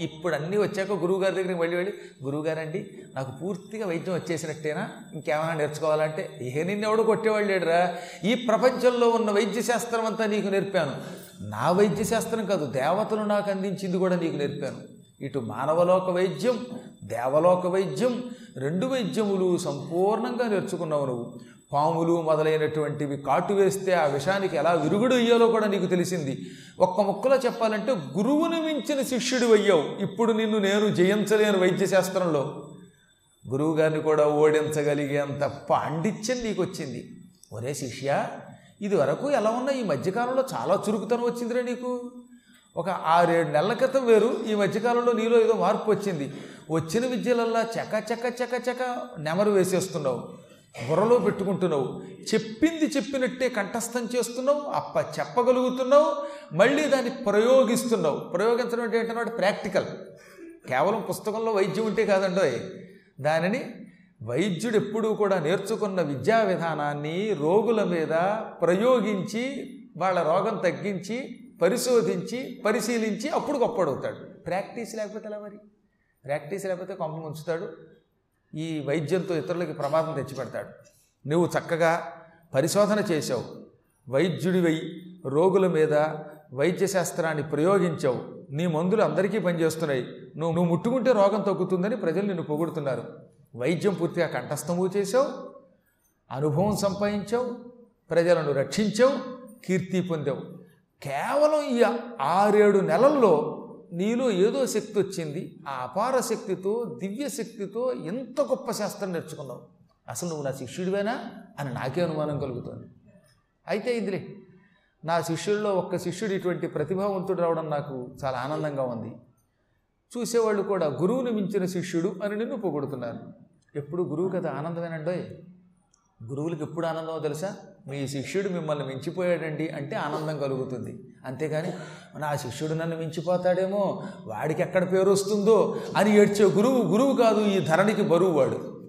ఇప్పుడు అన్నీ వచ్చాక గురువుగారి దగ్గరికి వెళ్ళి వెళ్ళి గురువుగారండి నాకు పూర్తిగా వైద్యం వచ్చేసినట్టేనా? ఇంకేమైనా నేర్చుకోవాలంటే? ఏ నిన్నెవడు కొట్టేవాళ్ళు లేడురా. ఈ ప్రపంచంలో ఉన్న వైద్య శాస్త్రం అంతా నీకు నేర్పాను. నా వైద్య శాస్త్రం కాదు దేవతలు నాకు అందించింది కూడా నీకు నేర్పాను. ఇటు మానవలోక వైద్యం దేవలోక వైద్యం రెండు వైద్యములు సంపూర్ణంగా నేర్చుకున్నావు నువ్వు. పాములు మొదలైనటువంటివి కాటు వేస్తే ఆ విషానికి ఎలా విరుగుడు అయ్యాలో కూడా నీకు తెలిసింది. ఒక్క ముక్కలో చెప్పాలంటే గురువును మించిన శిష్యుడు అయ్యావు. ఇప్పుడు నిన్ను నేను జయించలేను వైద్య శాస్త్రంలో. గురువుగారిని కూడా ఓడించగలిగేంత పాండిత్యం నీకు వచ్చింది. ఒరే శిష్య ఇది వరకు ఎలా ఉన్నా ఈ మధ్యకాలంలో చాలా చురుకుతనం వచ్చిందిరా నీకు. ఒక ఆరేడు నెలల క్రితం వేరు ఈ మధ్యకాలంలో నీలో ఏదో మార్పు వచ్చింది. వచ్చిన విద్యలల్లా చక చక చక చక నెమరు వేసేస్తున్నావు. బుర్రలో పెట్టుకుంటున్నావు. చెప్పింది చెప్పినట్టే కంఠస్థం చేస్తున్నావు అప్ప చెప్పగలుగుతున్నావు మళ్ళీ దాన్ని ప్రయోగిస్తున్నావు. ప్రయోగించడం అంటే ఏంటన్నమాట? ప్రాక్టికల్. కేవలం పుస్తకంలో వైద్యం ఉంటే కాదండో దానిని వైద్యుడు ఎప్పుడూ కూడా నేర్చుకున్న విద్యా విధానాన్ని రోగుల మీద ప్రయోగించి వాళ్ళ రోగం తగ్గించి పరిశోధించి పరిశీలించి అప్పుడు గొప్పడవుతాడు ప్రాక్టీస్ లేకపోతే ఎలా మరి? ప్రాక్టీస్ లేకపోతే కొంప ఉంచుతాడు ఈ వైద్యంతో ఇతరులకి ప్రమాదం తెచ్చిపెడతాడు. నువ్వు చక్కగా పరిశోధన చేసావు వైద్యుడివై రోగుల మీద వైద్య శాస్త్రాన్ని ప్రయోగించావు. నీ మందులు అందరికీ పనిచేస్తున్నాయి. నువ్వు నువ్వు ముట్టుకుంటే రోగం తగ్గుతుందని ప్రజలు నిన్ను పొగుడుతున్నారు. వైద్యం పూర్తిగా కంఠస్థము చేసావు అనుభవం సంపాదించావు. ప్రజలను రక్షించావు. కీర్తి పొందావు. కేవలం ఈ ఆరేడు నెలల్లో నీలో ఏదో శక్తి వచ్చింది ఆ అపార శక్తితో దివ్య శక్తితో ఎంత గొప్ప శాస్త్రం నేర్చుకున్నావు? అసలు నువ్వు నా శిష్యుడివేనా అని నాకే అనుమానం కలుగుతుంది. అయితే ఇదిలే నా శిష్యుల్లో ఒక్క శిష్యుడు ఇటువంటి ప్రతిభావంతుడు రావడం నాకు చాలా ఆనందంగా ఉంది. చూసేవాళ్ళు కూడా గురువుని మించిన శిష్యుడు అని నిన్ను పొగుడుతున్నారు. ఎప్పుడు గురువు కదా ఆనందమేనండోయ్? గురువులకు ఎప్పుడు ఆనందమో తెలుసా? మీ శిష్యుడు మిమ్మల్ని మించిపోయాడండి అంటే ఆనందం కలుగుతుంది. అంతేగాని నా శిష్యుడు నన్ను మించిపోతాడేమో వాడికి ఎక్కడ పేరు వస్తుందో అని ఏడ్చే గురువు గురువు కాదు ఈ ధరణికి బరువు వాడు.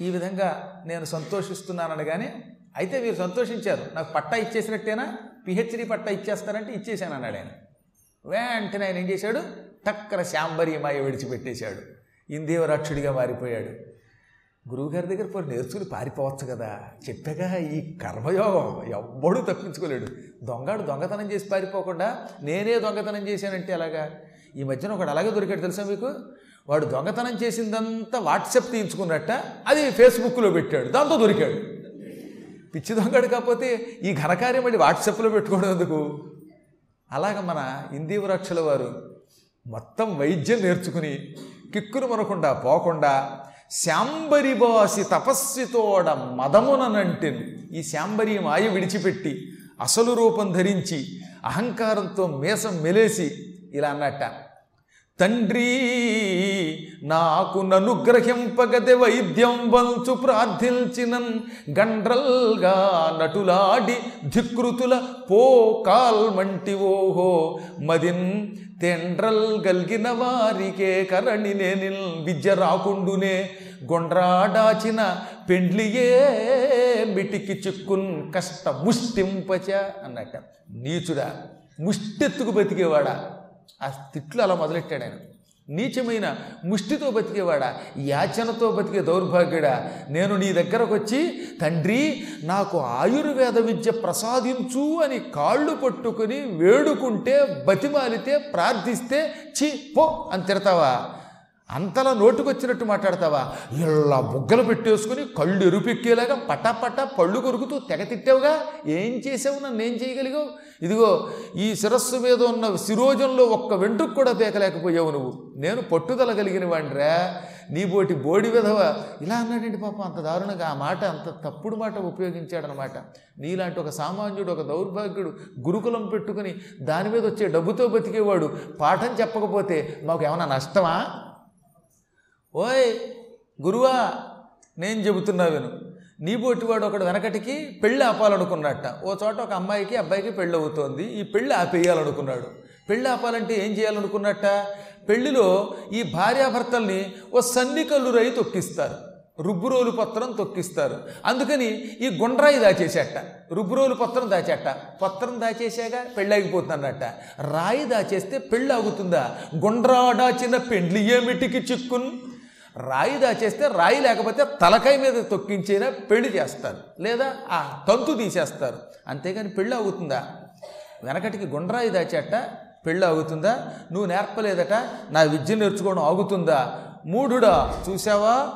ఈ విధంగా నేను సంతోషిస్తున్నాననగానే అయితే మీరు సంతోషించారు. నాకు పట్టా ఇచ్చేసినట్టేనా? పిహెచ్డి పట్టా ఇచ్చేస్తారంటే ఇచ్చేసాను అన్నాడు ఆయన. వెంటనే ఆయన ఏం చేశాడు? టక్కన శాంబరి మాయ విడిచిపెట్టేశాడు. ఇందేవరాక్షుడిగా మారిపోయాడు. గురువుగారి దగ్గర పోయి నేర్చుకుని పారిపోవచ్చు కదా. చెప్పాగా ఈ కర్మయోగం ఎవ్వడూ తప్పించుకోలేడు. దొంగడు దొంగతనం చేసి పారిపోకుండా నేనే దొంగతనం చేశానంటే ఎలాగా? ఈ మధ్యన ఒకడు అలాగే దొరికాడు తెలుసా మీకు? వాడు దొంగతనం చేసిందంతా వాట్సాప్ తీయించుకున్నట్ట అది ఫేస్బుక్లో పెట్టాడు దాంతో దొరికాడు. పిచ్చి దొంగడు కాకపోతే ఈ ఘనకార్యం మళ్ళీ వాట్సాప్లో పెట్టుకోవడం ఎందుకు? అలాగ మన ఇందీవరాక్షల వారు మొత్తం వైద్యం నేర్చుకుని కిక్కును మనకుండా పోకుండా శాంబరివాసి తపస్వితోడ మదముననంటెను ఈ శాంబరి మాయ విడిచిపెట్టి అసలు రూపం ధరించి అహంకారంతో మేసం మెలేసి ఇలా అన్నట్ట. తండ్రి నాకు ననుగ్రహింపగదే వైద్యం వంచు ప్రార్థించినన్ గండ్రల్గా నటులాడి ధికృతుల పో కాల్మంటి ఓహో మదిన్ తెండ్రల్ గల్గిన వారికే కరణి నేనిల్ విద్య రాకుండునే గొండ్రాడాచిన పెండ్లియే మిటికి చిక్కున్ కష్ట ముష్టింపచ అన్నట నీచుడా ముష్టెత్తుకు బతికేవాడా? ఆ తిట్లు అలా మొదలెట్టాడు ఆయన. నీచమైన ముష్టితో బతికేవాడా? యాచనతో బతికే దౌర్భాగ్యుడా? నేను నీ దగ్గరకు వచ్చి తండ్రి నాకు ఆయుర్వేద విద్య ప్రసాదించు అని కాళ్ళు పట్టుకుని వేడుకుంటే బతిమాలితే ప్రార్థిస్తే చి పో అని తిడతావా? అంతలా నోటుకొచ్చినట్టు మాట్లాడతావా? ఇలా బుగ్గలు పెట్టేసుకుని కళ్ళు ఎరుపెక్కేలాగా పటాపటా పళ్ళు కొరుకుతూ తెగ తిట్టావుగా? ఏం చేసావు నన్ను? ఏం చేయగలిగావు? ఇదిగో ఈ శిరస్సు మీద ఉన్న శిరోజంలో ఒక్క వెంట్రుకు కూడా తేకలేకపోయావు నువ్వు. నేను పట్టుదల కలిగిన వాడిరా నీ బోటి బోడి విధవ. ఇలా అన్నాడండి పాపం? అంత దారుణంగా ఆ మాట అంత తప్పుడు మాట ఉపయోగించాడనమాట. నీలాంటి ఒక సామాన్యుడు ఒక దౌర్భాగ్యుడు గురుకులం పెట్టుకుని దాని మీద వచ్చే డబ్బుతో బతికేవాడు పాఠం చెప్పకపోతే మాకు ఏమైనా నష్టమా? ఓయ్ గురువా నేను చెబుతున్నా విను. నీ వాడు ఒకడు వెనకటికి పెళ్ళి ఆపాలనుకున్నట్ట. ఓ చోట ఒక అమ్మాయికి అబ్బాయికి పెళ్ళి అవుతోంది. ఈ పెళ్ళి ఆపేయాలనుకున్నాడు. పెళ్ళి ఆపాలంటే ఏం చేయాలనుకున్నట్ట? పెళ్ళిలో ఈ భార్యాభర్తల్ని ఓ సన్నికల్లు రై తొక్కిస్తారు. రుబ్బురోలు పత్రం తొక్కిస్తారు. అందుకని ఈ గుండ్రాయి దాచేసేట. రుబ్బురోలు పత్రం దాచేట. పత్రం దాచేసాగా పెళ్ళాగిపోతుందన్నట్ట రాయి దాచేస్తే పెళ్ళి ఆగుతుందా? గుండ్రా దాచిన పెండ్లి ఏమిటికి చిక్కును? రాయి దాచేస్తే రాయి లేకపోతే తలకాయ మీద తొక్కించైనా పెళ్ళి చేస్తారు. లేదా ఆ తంతు తీసేస్తారు. అంతేగాని పెళ్ళి అవుతుందా వెనకటికి గుండ్రాయి దాచేట పెళ్ళి ఆగుతుందా? నువ్వు నేర్పలేదట నా విద్య నేర్చుకోవడం ఆగుతుందా? మూఢుడా చూసావా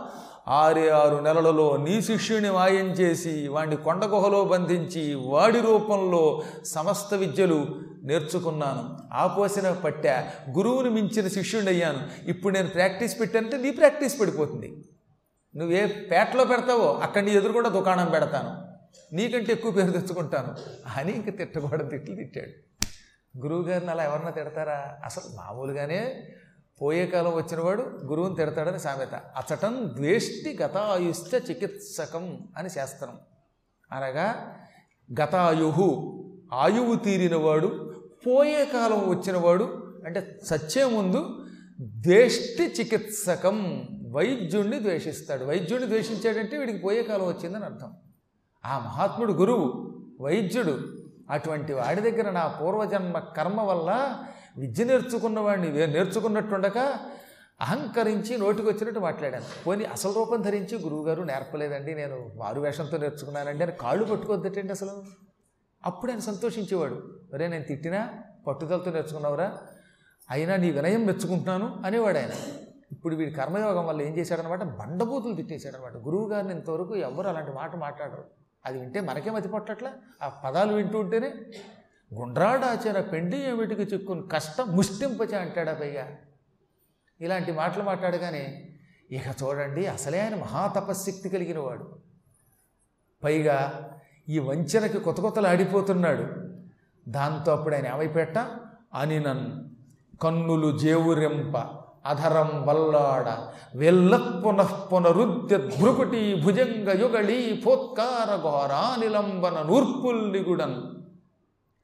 ఆరే ఆరు నెలలలో నీ శిష్యుని మాయం చేసి వాడిని కొండ గుహలో బంధించి వాడి రూపంలో సమస్త విద్యలు నేర్చుకున్నాను. ఆపోసిన పట్టా గురువుని మించిన శిష్యుడయ్యాను. అయ్యాను ఇప్పుడు నేను ప్రాక్టీస్ పెట్టానంటే నీ ప్రాక్టీస్ పడిపోతుంది. నువ్వే పేటలో పెడతావో అక్కడ నీ కూడా దుకాణం పెడతాను. నీకంటే ఎక్కువ పేరు తెచ్చుకుంటాను. అని ఇంక తిట్టకూడదు తిట్లు తిట్టాడు. గురువుగారిని అలా ఎవరన్నా తిడతారా? అసలు మామూలుగానే పోయే కాలం వచ్చినవాడు గురువుని తిడతాడని సామెత. అచటం ద్వేష్టి గతాయుష్ట చికిత్సకం అని శాస్త్రం. అనగా గతాయుహు ఆయువు తీరినవాడు పోయే కాలం వచ్చినవాడు అంటే సచ్చే ముందు దేష్టి చికిత్సకం వైద్యుణ్ణి ద్వేషిస్తాడు. వైద్యుడిని ద్వేషించాడంటే వీడికి పోయే కాలం వచ్చిందని అర్థం. ఆ మహాత్ముడు గురువు వైద్యుడు అటువంటి వాడి దగ్గర నా పూర్వజన్మ కర్మ వల్ల విద్య నేర్చుకున్న వాడిని వే- నేర్చుకున్నట్టుండక అహంకరించి నోటికి వచ్చినట్టు మాట్లాడాను. పోనీ అసలు రూపం ధరించి గురువుగారు నేర్పలేదండి నేను మారు వేషంతో నేర్చుకున్నానండి అని కాళ్ళు పట్టుకోద్దటండి అసలు. అప్పుడు ఆయన సంతోషించేవాడు. అరే నేను తిట్టినా పట్టుదలతో నేర్చుకున్నావురా అయినా నీ వినయం మెచ్చుకుంటున్నాను అనేవాడు ఆయన. ఇప్పుడు వీడి కర్మయోగం వల్ల ఏం చేశాడనమాట? బండబూతులు తిట్టేశాడనమాట. గురువు గారిని ఇంతవరకు ఎవరు అలాంటి మాట మాట్లాడరు. అది వింటే మనకే మతి పట్టట్లా? ఆ పదాలు వింటూ ఉంటేనే గుండ్రాడాచార పెండి ఏమిటికి చిక్కుని కష్టం ముష్టింపచే అంటాడా పైగా. ఇలాంటి మాటలు మాట్లాడగానే ఇక చూడండి అసలే ఆయన మహాతపశక్తి కలిగిన వాడు పైగా ఈ వంచనకి కొత్త కొత్తలు ఆడిపోతున్నాడు. దాంతో అప్పుడు ఆయన ఏమైపెట్ట అనినన్ కన్నులు జేవురెంప అధరం వల్లాడ వెల్ల పునః పునరుద్య భ్రుకుటి భుజంగ యుగళి నిలంబన నూర్పుల్ నూర్పుల్లిగుడన్.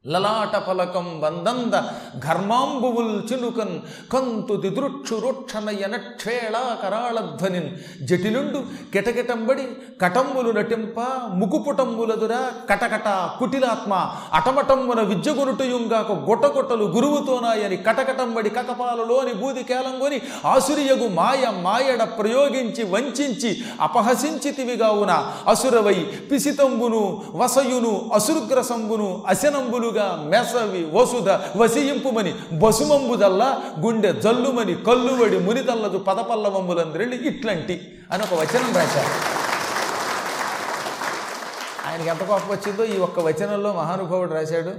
లలాట ఫలకం వందంద ఘర్మాంబువుల్ చినుకన్ కంతు దిదృక్షు రోక్షణయన క్షేళా కరాళధ్వనిన్ జటిలుండు కిటకిటంబడి కటంబులు నటింప ముకుపుటంబులదురా కటకట కుటిలాత్మ అటమటంబున విద్యగొనుటయుంగాక గొట్టగొట్టలు గురువుతోనాయని కటకటంబడి కకపాలలోని బూది కేలంగొని ఆసురియగు మాయ మాయడ ప్రయోగించి వంచించి అపహసించితివిగావున అసురవై పిసితంబును వసయును అసురుగ్రసంబును అశనంబులుగా మెసవి వసుధ వసియింపుమని బసుమంబుదల్లా గుండె జల్లుమని కల్లువడి మునితల్లదు పదపల్లవంబులందరెళ్ళి ఇట్లాంటి అని ఒక వచనం రాశారు. ఆయనకి ఎంత కోపం వచ్చిందో ఈ ఒక్క వచనంలో మహానుభావుడు రాశాడు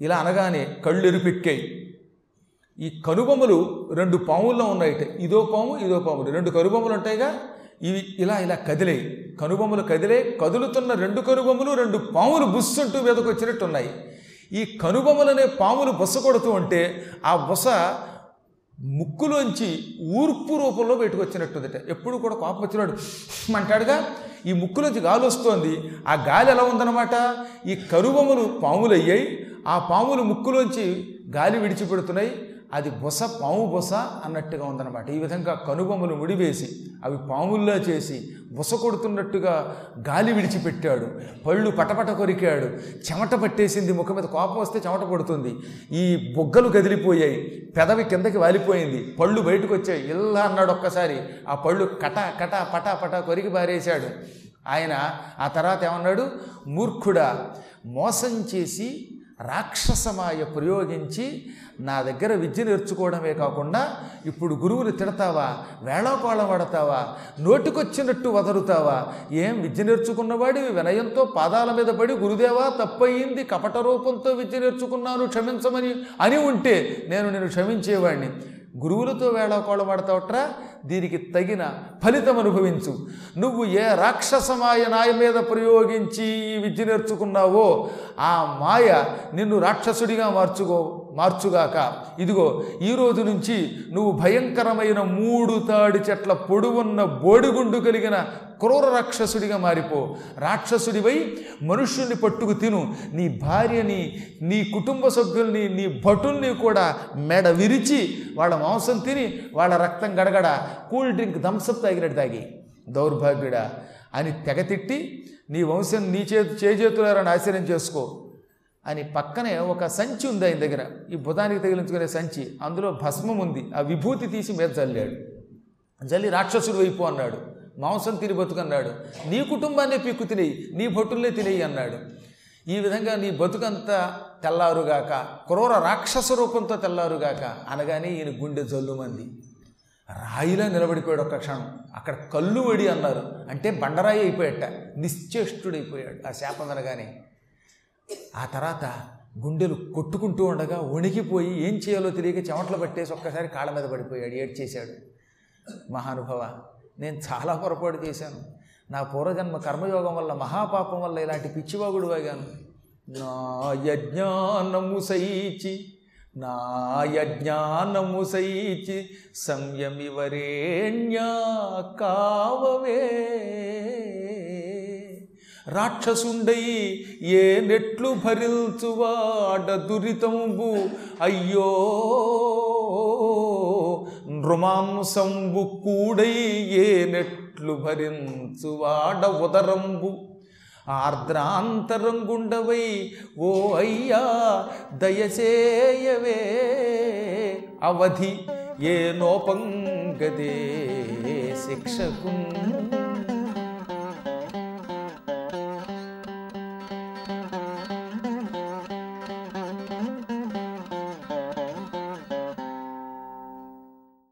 ఇలా అనగానే కళ్ళు ఎరుపెక్కాయి ఈ కనుబొమ్మలు రెండు పాముల్లో ఉన్నాయిట ఇదో పాము ఇదో పాములు రెండు కనుబొమ్మలు ఉంటాయిగా ఇవి ఇలా ఇలా కదిలేయి. కనుబొమ్మలు కదిలే కదులుతున్న రెండు కనుబొమ్మలు రెండు పాములు బుస్సుంటూ మీదకు వచ్చినట్టు ఉన్నాయి ఈ కనుబొమ్మలనే పాములు బొస కొడుతూ ఉంటే ఆ బుస ముక్కులోంచి ఊర్పు రూపంలో పెట్టుకొచ్చినట్టుందట ఎప్పుడు కూడా కోపం వచ్చినాడు అంటాడుగా ఈ ముక్కులోంచి గాలి వస్తోంది. ఆ గాలి ఎలా ఉందన్నమాట? ఈ కరుబొమ్మలు పాములు అయ్యాయి ఆ పాములు ముక్కులోంచి గాలి విడిచిపెడుతున్నాయి. అది బుస పాము బుస అన్నట్టుగా ఉందన్నమాట. ఈ విధంగా కనుబొమ్మలు ముడివేసి అవి పాముల్లా చేసి బుస కొడుతున్నట్టుగా గాలి విడిచిపెట్టాడు. పళ్ళు పటపట కొరికాడు. చెమట పట్టేసింది. ముఖం మీద కోపం వస్తే చెమట పడుతుంది. ఈ బొగ్గలు కదిలిపోయాయి. పెదవి కిందకి వాలిపోయింది. పళ్ళు బయటకు వచ్చాయి ఇలా అన్నాడు ఒక్కసారి. ఆ పళ్ళు కట కట పట పట కొరికి పారేశాడు. ఆయన ఆ తర్వాత ఏమన్నాడు? మూర్ఖుడా మోసం చేసి రాక్షసమాయ ప్రయోగించి నా దగ్గర విద్య నేర్చుకోవడమే కాకుండా ఇప్పుడు గురువుని తిడతావా? వేళాకోళం పడతావా నోటికొచ్చినట్టు వదరుతావా? ఏం విద్య నేర్చుకున్నవాడి వినయంతో పాదాల మీద పడి గురుదేవా తప్పయింది. కపట రూపంతో విద్య నేర్చుకున్నాను క్షమించమని అని ఉంటే నేను నేను క్షమించేవాడిని గురువులతో వేళాకోళం పడతావట్రా దీనికి తగిన ఫలితం అనుభవించు. నువ్వు ఏ రాక్షస మాయ నాయ మీద ప్రయోగించి ఈ విద్య నేర్చుకున్నావో ఆ మాయ నిన్ను రాక్షసుడిగా మార్చుకో. మార్చుగాక. ఇదిగో ఈ రోజు నుంచి నువ్వు భయంకరమైన మూడు తాడి చెట్ల పొడువున్న బోడిగుండు కలిగిన క్రూర రాక్షసుడిగా మారిపో. రాక్షసుడివై మనుష్యుల్ని పట్టుకు తిను. నీ భార్యని నీ కుటుంబ సభ్యుల్ని నీ భటుల్ని కూడా మెడ విరిచి వాళ్ళ మాంసం తిని వాళ్ళ రక్తం గడగడ కూల్ డ్రింక్ థమ్సప్ తాగినట్టు తాగి. దౌర్భాగ్యుడా అని తెగతిట్టి నీ వంశం నీ చేతు చేజేతులారా ఆశ్చర్యం చేసుకో. అని పక్కనే ఒక సంచి ఉంది ఆయన దగ్గర. ఈ బుధానికి తగిలించుకునే సంచి. అందులో భస్మం ఉంది. ఆ విభూతి తీసి మీద చల్లాడు జల్లి రాక్షసుడు వైపు అన్నాడు. మాంసం తిని బతుకన్నాడు. నీ కుటుంబాన్నే పీక్కు తినేయి. నీ భటుల్నే తినేయి అన్నాడు. ఈ విధంగా నీ బతుకంతా తెల్లారుగాక క్రూర రాక్షస రూపంతో తెల్లారుగాక అనగానే ఈయన గుండె జల్లుమంది. రాయిలా నిలబడిపోయాడు ఒక క్షణం. అక్కడ కళ్ళు వడి అన్నారు. అంటే బండరాయి అయిపోయాట నిశ్చేష్టుడైపోయాడు. ఆ శాపం అనగానే. ఆ తర్వాత గుండెలు కొట్టుకుంటూ ఉండగా వణికిపోయి ఏం చేయాలో తెలియక చెమటలు పట్టేసి ఒక్కసారి కాళ్ళ మీద పడిపోయాడు ఏడ్చేశాడు. మహానుభవ నేను చాలా పొరపాటు చేశాను. నా పూర్వజన్మ కర్మయోగం వల్ల మహాపాపం వల్ల ఇలాంటి పిచ్చివాగుడు వాగాను. నా యజ్ఞానము సైచి నా యజ్ఞానము సైచి సంయమివరేణ్యా కావవే రాక్షసుండై ఏ నెట్లు భరిల్చువాడ దురితంబు. అయ్యో నృమాంసంబు కూడై ఏ నెట్లు భరించువాడ ఉదరంబు. ఆర్ద్రాంతరంగుండవై ఓ అయ్యా దయచేయవే. అవధి ఏ నోపంగదే శిక్షకు.